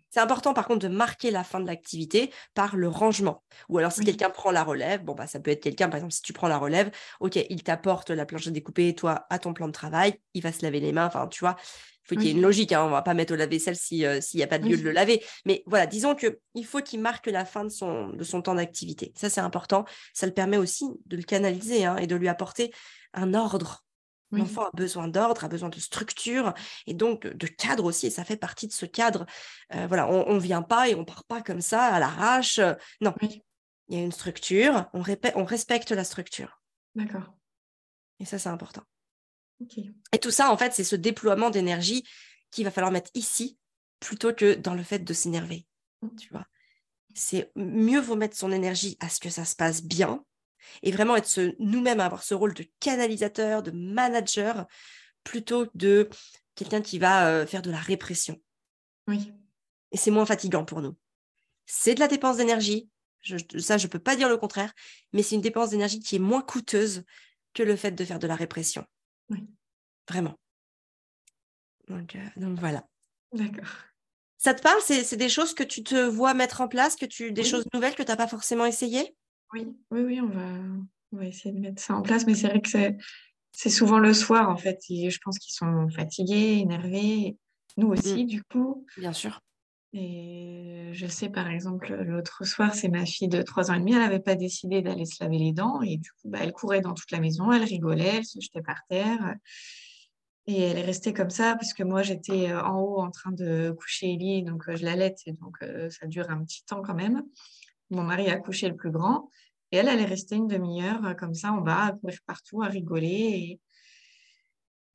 C'est important par contre de marquer la fin de l'activité par le rangement. Ou alors si quelqu'un prend la relève, bon bah ça peut être quelqu'un, par exemple si tu prends la relève, ok, il t'apporte la planche à découper, toi à ton plan de travail, il va se laver les mains, enfin tu vois, il faut qu'il y ait une logique, hein, on va pas mettre au lave-vaisselle euh, s'il n'y a pas de lieu de le laver. Mais voilà, disons qu'il faut qu'il marque la fin de son, de son temps d'activité. Ça c'est important, ça le permet aussi de le canaliser hein, et de lui apporter un ordre L'enfant a besoin d'ordre, a besoin de structure et donc de cadre aussi. Et ça fait partie de ce cadre. Euh, voilà, on ne vient pas et on part pas comme ça à l'arrache. Non, il y a une structure, on, on respecte la structure. D'accord. Et ça, c'est important. Et tout ça, en fait, c'est ce déploiement d'énergie qu'il va falloir mettre ici plutôt que dans le fait de s'énerver. Tu vois, c'est mieux vaut mettre son énergie à ce que ça se passe bien et vraiment être nous-mêmes, avoir ce rôle de canalisateur, de manager, plutôt de quelqu'un qui va euh, faire de la répression. Oui. Et c'est moins fatigant pour nous. C'est de la dépense d'énergie, ça je ne peux pas dire le contraire, mais c'est une dépense d'énergie qui est moins coûteuse que le fait de faire de la répression. Oui. Vraiment. Donc, euh, voilà. D'accord. Ça te parle C'est des choses que tu te vois mettre en place, que tu, des choses nouvelles que tu n'as pas forcément essayées? Oui, oui, oui, on va, on va essayer de mettre ça en place, mais c'est vrai que c'est, souvent le soir, en fait. je pense qu'ils sont fatigués, énervés, nous aussi, mmh. du coup. Bien sûr. Et je sais, par exemple, l'autre soir, c'est ma fille de 3 ans et demi, elle n'avait pas décidé d'aller se laver les dents, et du coup, bah, elle courait dans toute la maison, elle rigolait, elle se jetait par terre. Et elle est restée comme ça parce que moi, j'étais euh, en haut en train de coucher Ellie, donc euh, je l'allaite, et donc euh, ça dure un petit temps quand même. Mon mari a couché le plus grand. Et elle, elle est restée une demi-heure euh, comme ça en bas, à courir partout, à rigoler.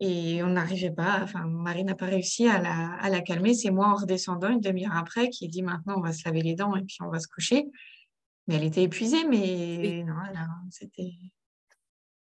Et, et on n'arrivait pas, enfin, mon mari n'a pas réussi à la, à la calmer. C'est moi, en redescendant une demi-heure après, qui dit maintenant, on va se laver les dents et puis on va se coucher. Mais elle était épuisée, mais non, c'était.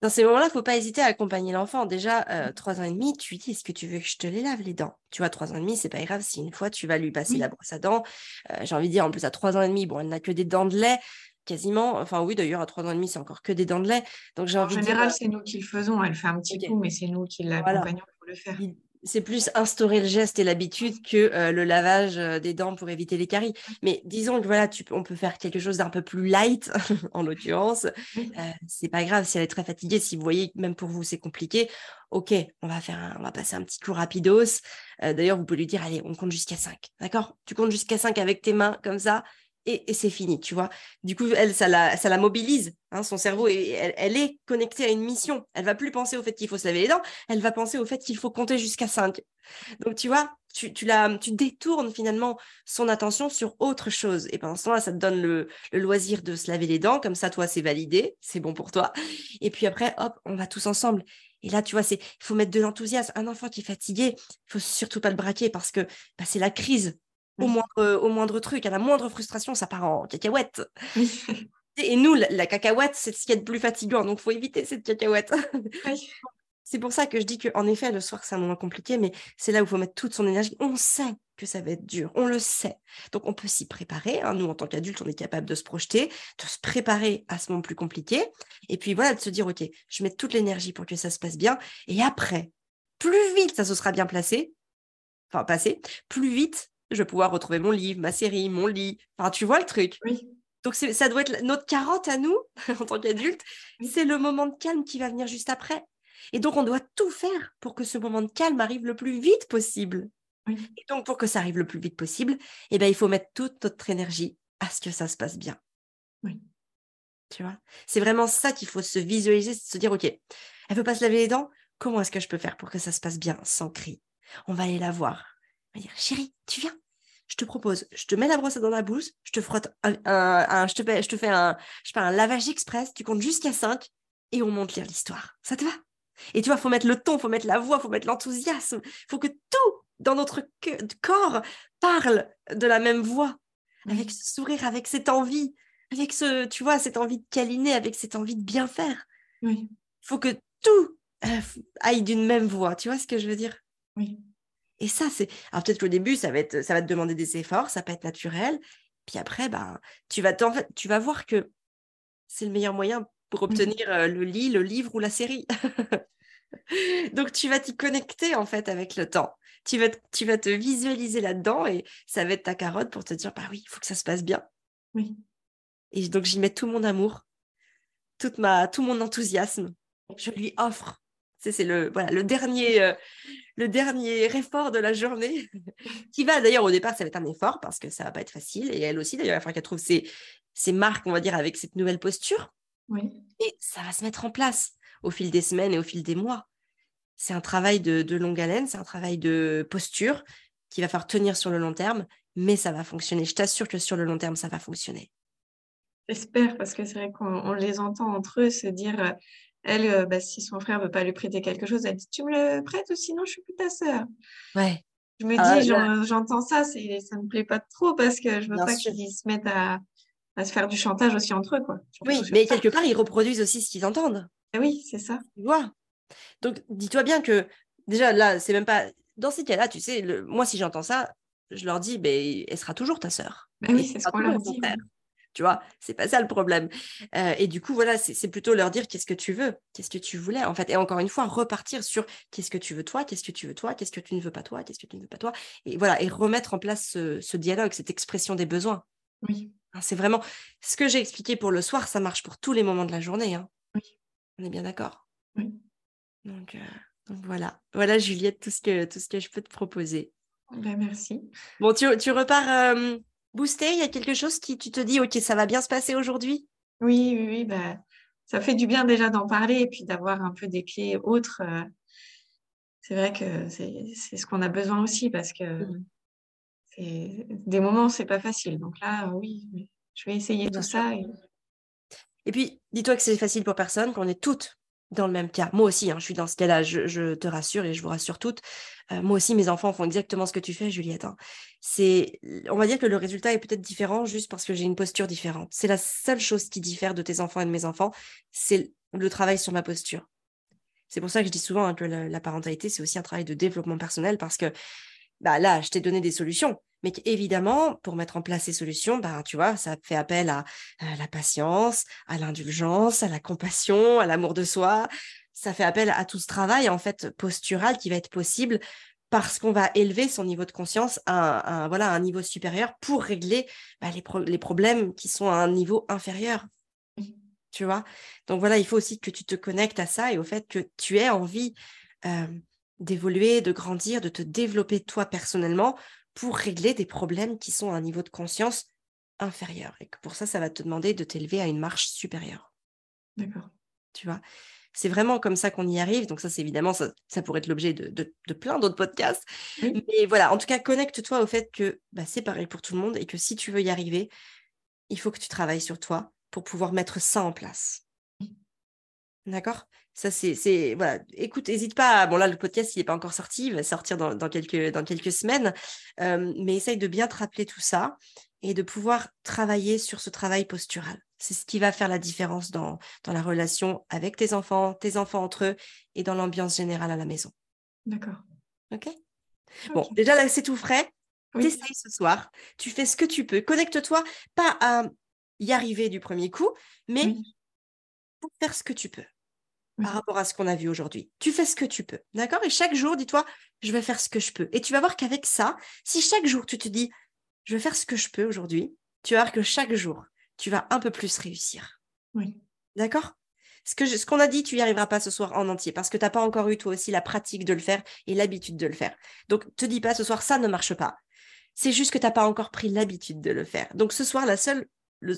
Dans ces moments-là, il ne faut pas hésiter à accompagner l'enfant. Déjà, euh, trois ans et demi, tu lui dis est-ce que tu veux que je te les lave les dents? Tu vois, trois ans et demi, c'est pas grave si une fois tu vas lui passer la brosse à dents. Euh, j'ai envie de dire, en plus, à trois ans et demi, bon, elle n'a que des dents de lait, quasiment. Enfin, oui, d'ailleurs, à trois ans et demi, c'est encore que des dents de lait. Donc, j'ai envie En général, c'est nous qui le faisons. Elle fait un petit coup, mais c'est nous qui l'accompagnons pour le faire c'est plus instaurer le geste et l'habitude que euh, le lavage euh, des dents pour éviter les caries. Mais disons que voilà, tu, on peut faire quelque chose d'un peu plus light, <laughs> en l'occurrence. Euh, c'est pas grave si elle est très fatiguée, si vous voyez même pour vous c'est compliqué. Ok, on va faire, on va passer un petit coup rapidos. D'ailleurs, vous pouvez lui dire, allez, on compte jusqu'à 5, d'accord? Tu comptes jusqu'à 5 avec tes mains comme ça, et, c'est fini, tu vois. Du coup, elle, ça la, ça la mobilise, hein, son cerveau, et elle, est connectée à une mission. Elle va plus penser au fait qu'il faut se laver les dents, elle va penser au fait qu'il faut compter jusqu'à 5. Donc, tu vois, tu, tu, la, tu détournes finalement son attention sur autre chose. Et pendant ce temps-là, ça te donne le, loisir de se laver les dents, comme ça, toi, c'est validé, c'est bon pour toi. Et puis après, hop, on va tous ensemble. Et là, tu vois, il faut mettre de l'enthousiasme. Un enfant qui est fatigué, il faut surtout pas le braquer parce que bah, c'est la crise au moindre, au moindre truc, à la moindre frustration, ça part en cacahuète. Et nous, la, cacahuète, c'est ce qui est le plus fatigant, donc il faut éviter cette cacahuète. <laughs> C'est pour ça que je dis qu'en effet, le soir, c'est un moment compliqué, mais c'est là où il faut mettre toute son énergie. On sait que ça va être dur, on le sait. Donc on peut s'y préparer. Hein. Nous, en tant qu'adultes, on est capable de se projeter, de se préparer à ce moment plus compliqué. Et puis voilà, de se dire, OK, je mets toute l'énergie pour que ça se passe bien. Et après, plus vite ça se sera bien placé, enfin passé, plus vite je vais pouvoir retrouver mon livre, ma série, mon lit. Enfin, tu vois le truc. Oui. Donc, ça doit être notre carotte à nous, <laughs> en tant qu'adultes. C'est le moment de calme qui va venir juste après. Et donc, on doit tout faire pour que ce moment de calme arrive le plus vite possible. Et donc, pour que ça arrive le plus vite possible, eh ben, il faut mettre toute notre énergie à ce que ça se passe bien. Oui. Tu vois? C'est vraiment ça qu'il faut se visualiser, se dire, OK, elle veut pas se laver les dents, comment est-ce que je peux faire pour que ça se passe bien sans cri? On va aller la voir. On va dire, chérie, tu viens je te propose, je te mets la brosse dans la bouche, je te frotte un, je, te fais, je te fais un, je un lavage express, tu comptes jusqu'à 5 et on monte lire l'histoire. Ça te va? Et tu vois, il faut mettre le ton, il faut mettre la voix, il faut mettre l'enthousiasme, il faut que tout dans notre corps parle de la même voix, avec ce sourire, avec cette envie, avec ce, tu vois, cette envie de câliner, avec cette envie de bien faire. Il faut que tout euh, aille d'une même voix, tu vois ce que je veux dire? Oui. Et ça, c'est. Alors peut-être qu'au début, ça va, être, ça va te demander des efforts, ça peut être naturel. Puis après, ben, tu, vas en fait, tu vas voir que c'est le meilleur moyen pour mmh obtenir le lit, le livre ou la série. <laughs> Donc tu vas t'y connecter en fait avec le temps. Tu vas, tu vas te visualiser là-dedans et ça va être ta carotte pour te dire bah oui, il faut que ça se passe bien. Oui. Et donc j'y mets tout mon amour, toute ma, tout mon enthousiasme. Je lui offre c'est le, voilà, le, dernier, euh, le dernier effort de la journée, <laughs> qui va d'ailleurs au départ, ça va être un effort parce que ça va pas être facile. Et elle aussi, d'ailleurs, il va falloir qu'elle trouve ses, ses, marques, on va dire, avec cette nouvelle posture. Oui. Et ça va se mettre en place au fil des semaines et au fil des mois. C'est un travail de, de longue haleine, c'est un travail de posture qui va falloir tenir sur le long terme, mais ça va fonctionner. Je t'assure que sur le long terme, ça va fonctionner. J'espère, parce que c'est vrai qu'on les entend entre eux se dire euh, elle, euh, bah, si son frère ne veut pas lui prêter quelque chose, elle dit Tu me le prêtes ou sinon je suis plus ta sœur. Ouais. Je me ah, dis, j'entends ça, ça ne me plaît pas trop parce que je veux pas qu'ils se mettent à, se faire du chantage aussi entre eux. Quoi. Oui, mais quelque part, ils reproduisent aussi ce qu'ils entendent. Ah oui, c'est ça. Tu vois Donc, dis-toi bien que déjà, là, c'est même pas. Dans ces cas-là, tu sais, le... moi, si j'entends ça, je leur dis, ben, elle sera toujours ta sœur. Ben oui, c'est ce qu'on leur dit. Tu vois, c'est pas ça le problème. Euh, et du coup, voilà, c'est plutôt leur dire qu'est-ce que tu veux, qu'est-ce que tu voulais, en fait. Et encore une fois, repartir sur qu'est-ce que tu veux toi, qu'est-ce que tu veux toi, qu'est-ce que tu ne veux pas toi, qu'est-ce que tu ne veux pas toi. Et voilà, et remettre en place ce, dialogue, cette expression des besoins. Oui. Hein, c'est vraiment ce que j'ai expliqué pour le soir, ça marche pour tous les moments de la journée. Hein. Oui. On est bien d'accord? Oui. Donc, euh, donc, voilà, voilà Juliette, tout ce que, tout ce que je peux te proposer. Ben, merci. Bon, tu, tu repars. Euh, boosté Il y a quelque chose qui tu te dis, OK, ça va bien se passer aujourd'hui? Oui, oui, oui. Bah, ça fait du bien déjà d'en parler et puis d'avoir un peu des clés autres. Euh, c'est vrai que c'est ce qu'on a besoin aussi parce que mmh. des moments, c'est pas facile. Donc là, oui, je vais essayer tout ça. Et... puis, dis-toi que c'est facile pour personne, qu'on est toutes dans le même cas. Moi aussi, hein, je suis dans ce cas-là, je, te rassure et je vous rassure toutes. Euh, moi aussi, mes enfants font exactement ce que tu fais, Juliette. Hein. C'est, on va dire que le résultat est peut-être différent juste parce que j'ai une posture différente. C'est la seule chose qui diffère de tes enfants et de mes enfants, c'est le travail sur ma posture. C'est pour ça que je dis souvent que la, parentalité, c'est aussi un travail de développement personnel parce que bah, là, je t'ai donné des solutions. Mais évidemment, pour mettre en place ces solutions, bah, tu vois, ça fait appel à, la patience, à l'indulgence, à la compassion, à l'amour de soi. Ça fait appel à tout ce travail, en fait, postural qui va être possible parce qu'on va élever son niveau de conscience à, un, voilà, un niveau supérieur pour régler bah, les, les problèmes qui sont à un niveau inférieur. Tu vois? Donc voilà, il faut aussi que tu te connectes à ça et au fait que tu aies envie euh, d'évoluer, de grandir, de te développer toi personnellement pour régler des problèmes qui sont à un niveau de conscience inférieur. Et que pour ça, ça va te demander de t'élever à une marche supérieure. D'accord. Tu vois? C'est vraiment comme ça qu'on y arrive. Donc ça, c'est évidemment, ça, pourrait être l'objet de, plein d'autres podcasts. Mais voilà, en tout cas, connecte-toi au fait que bah, c'est pareil pour tout le monde et que si tu veux y arriver, il faut que tu travailles sur toi pour pouvoir mettre ça en place. D'accord? Ça, c'est, voilà. Écoute, n'hésite pas. Bon, là, le podcast, il n'est pas encore sorti. Il va sortir dans, quelques, dans quelques semaines. Euh, mais essaye de bien te rappeler tout ça et de pouvoir travailler sur ce travail postural. C'est ce qui va faire la différence dans, dans la relation avec tes enfants, tes enfants entre eux et dans l'ambiance générale à la maison. D'accord. OK? Bon, déjà, là, c'est tout frais. Oui. T'essayes ce soir. Tu fais ce que tu peux. Connecte-toi, pas à y arriver du premier coup, mais pour faire ce que tu peux par rapport à ce qu'on a vu aujourd'hui. Tu fais ce que tu peux, d'accord? Et chaque jour, dis-toi, je vais faire ce que je peux. Et tu vas voir qu'avec ça, si chaque jour tu te dis, je vais faire ce que je peux aujourd'hui, tu vas voir que chaque jour, tu vas un peu plus réussir. Oui. D'accord? Ce qu'on ce qu'on a dit, tu n'y arriveras pas ce soir en entier parce que tu n'as pas encore eu toi aussi la pratique de le faire et l'habitude de le faire. Donc, te dis pas ce soir, ça ne marche pas. C'est juste que tu n'as pas encore pris l'habitude de le faire. Donc, ce soir, la seule,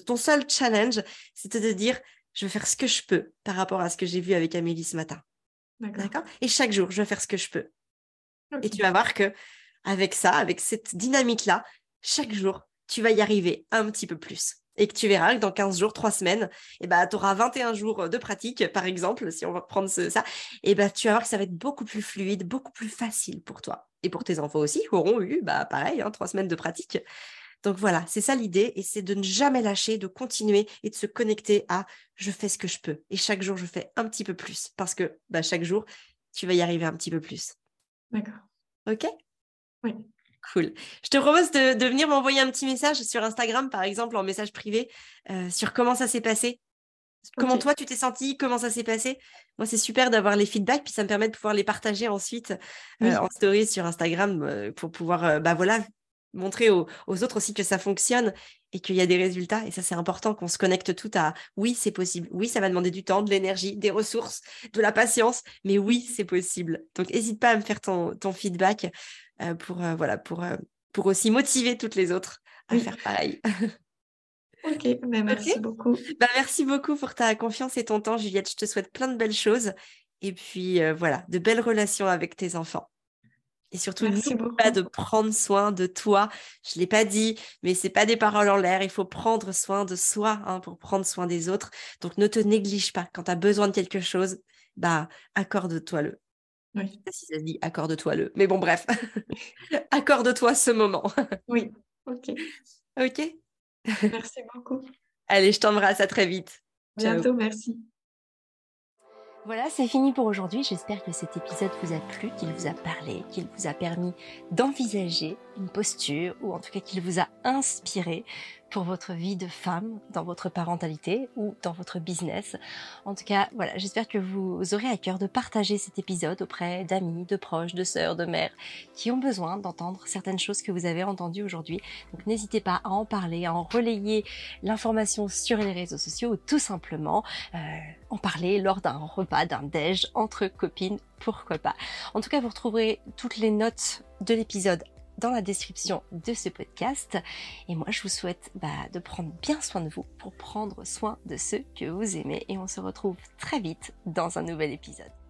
ton seul challenge, c'est de te dire, je vais faire ce que je peux par rapport à ce que j'ai vu avec Amélie ce matin. D'accord. Et chaque jour, je vais faire ce que je peux. Et tu vas voir que avec ça, avec cette dynamique-là, chaque jour, tu vas y arriver un petit peu plus. Et que tu verras que dans 15 jours, 3 semaines, eh ben, tu auras 21 jours de pratique, par exemple, si on va prendre ça, et eh ben, tu vas voir que ça va être beaucoup plus fluide, beaucoup plus facile pour toi. Et pour tes enfants aussi, qui auront eu, bah, pareil, hein, 3 semaines de pratique. Donc voilà, c'est ça l'idée et c'est de ne jamais lâcher, de continuer et de se connecter à je fais ce que je peux. Et chaque jour, je fais un petit peu plus parce que bah, chaque jour, tu vas y arriver un petit peu plus. D'accord. OK? Oui. Cool. Je te propose de, venir m'envoyer un petit message sur Instagram, par exemple, en message privé, euh, sur comment ça s'est passé. Comment toi, tu t'es senti Comment ça s'est passé? Moi, c'est super d'avoir les feedbacks, puis ça me permet de pouvoir les partager ensuite euh, en story sur Instagram euh, pour pouvoir bah, voilà, montrer aux, autres aussi que ça fonctionne et qu'il y a des résultats. Et ça, c'est important qu'on se connecte tout à oui, c'est possible. Oui, ça va demander du temps, de l'énergie, des ressources, de la patience, mais oui, c'est possible. Donc, n'hésite pas à me faire ton, feedback euh, pour, euh, voilà, pour, euh, pour aussi motiver toutes les autres à faire pareil. <laughs> ok, ben, merci beaucoup. Ben, merci beaucoup pour ta confiance et ton temps, Juliette. Je te souhaite plein de belles choses. Et puis, voilà, de belles relations avec tes enfants. Et surtout, n'oublie pas de prendre soin de toi. Je ne l'ai pas dit, mais ce n'est pas des paroles en l'air. Il faut prendre soin de soi hein, pour prendre soin des autres. Donc, ne te néglige pas. Quand tu as besoin de quelque chose, bah, accorde-toi-le. Oui. Je sais pas si ça se dit accorde-toi-le. Mais bon, bref. <laughs> accorde-toi ce moment. <laughs> oui. OK. OK. Merci beaucoup. Allez, je t'embrasse. À très vite. Bientôt. Merci. Voilà, c'est fini pour aujourd'hui. J'espère que cet épisode vous a plu, qu'il vous a parlé, qu'il vous a permis d'envisager une posture ou en tout cas qu'il vous a inspiré pour votre vie de femme, dans votre parentalité ou dans votre business. En tout cas, voilà, j'espère que vous aurez à cœur de partager cet épisode auprès d'amis, de proches, de sœurs, de mères qui ont besoin d'entendre certaines choses que vous avez entendues aujourd'hui. Donc n'hésitez pas à en parler, à en relayer l'information sur les réseaux sociaux ou tout simplement euh, en parler lors d'un repas, d'un déj entre copines, pourquoi pas? En tout cas, vous retrouverez toutes les notes de l'épisode dans la description de ce podcast. Et moi, je vous souhaite bah, de prendre bien soin de vous pour prendre soin de ceux que vous aimez. Et on se retrouve très vite dans un nouvel épisode.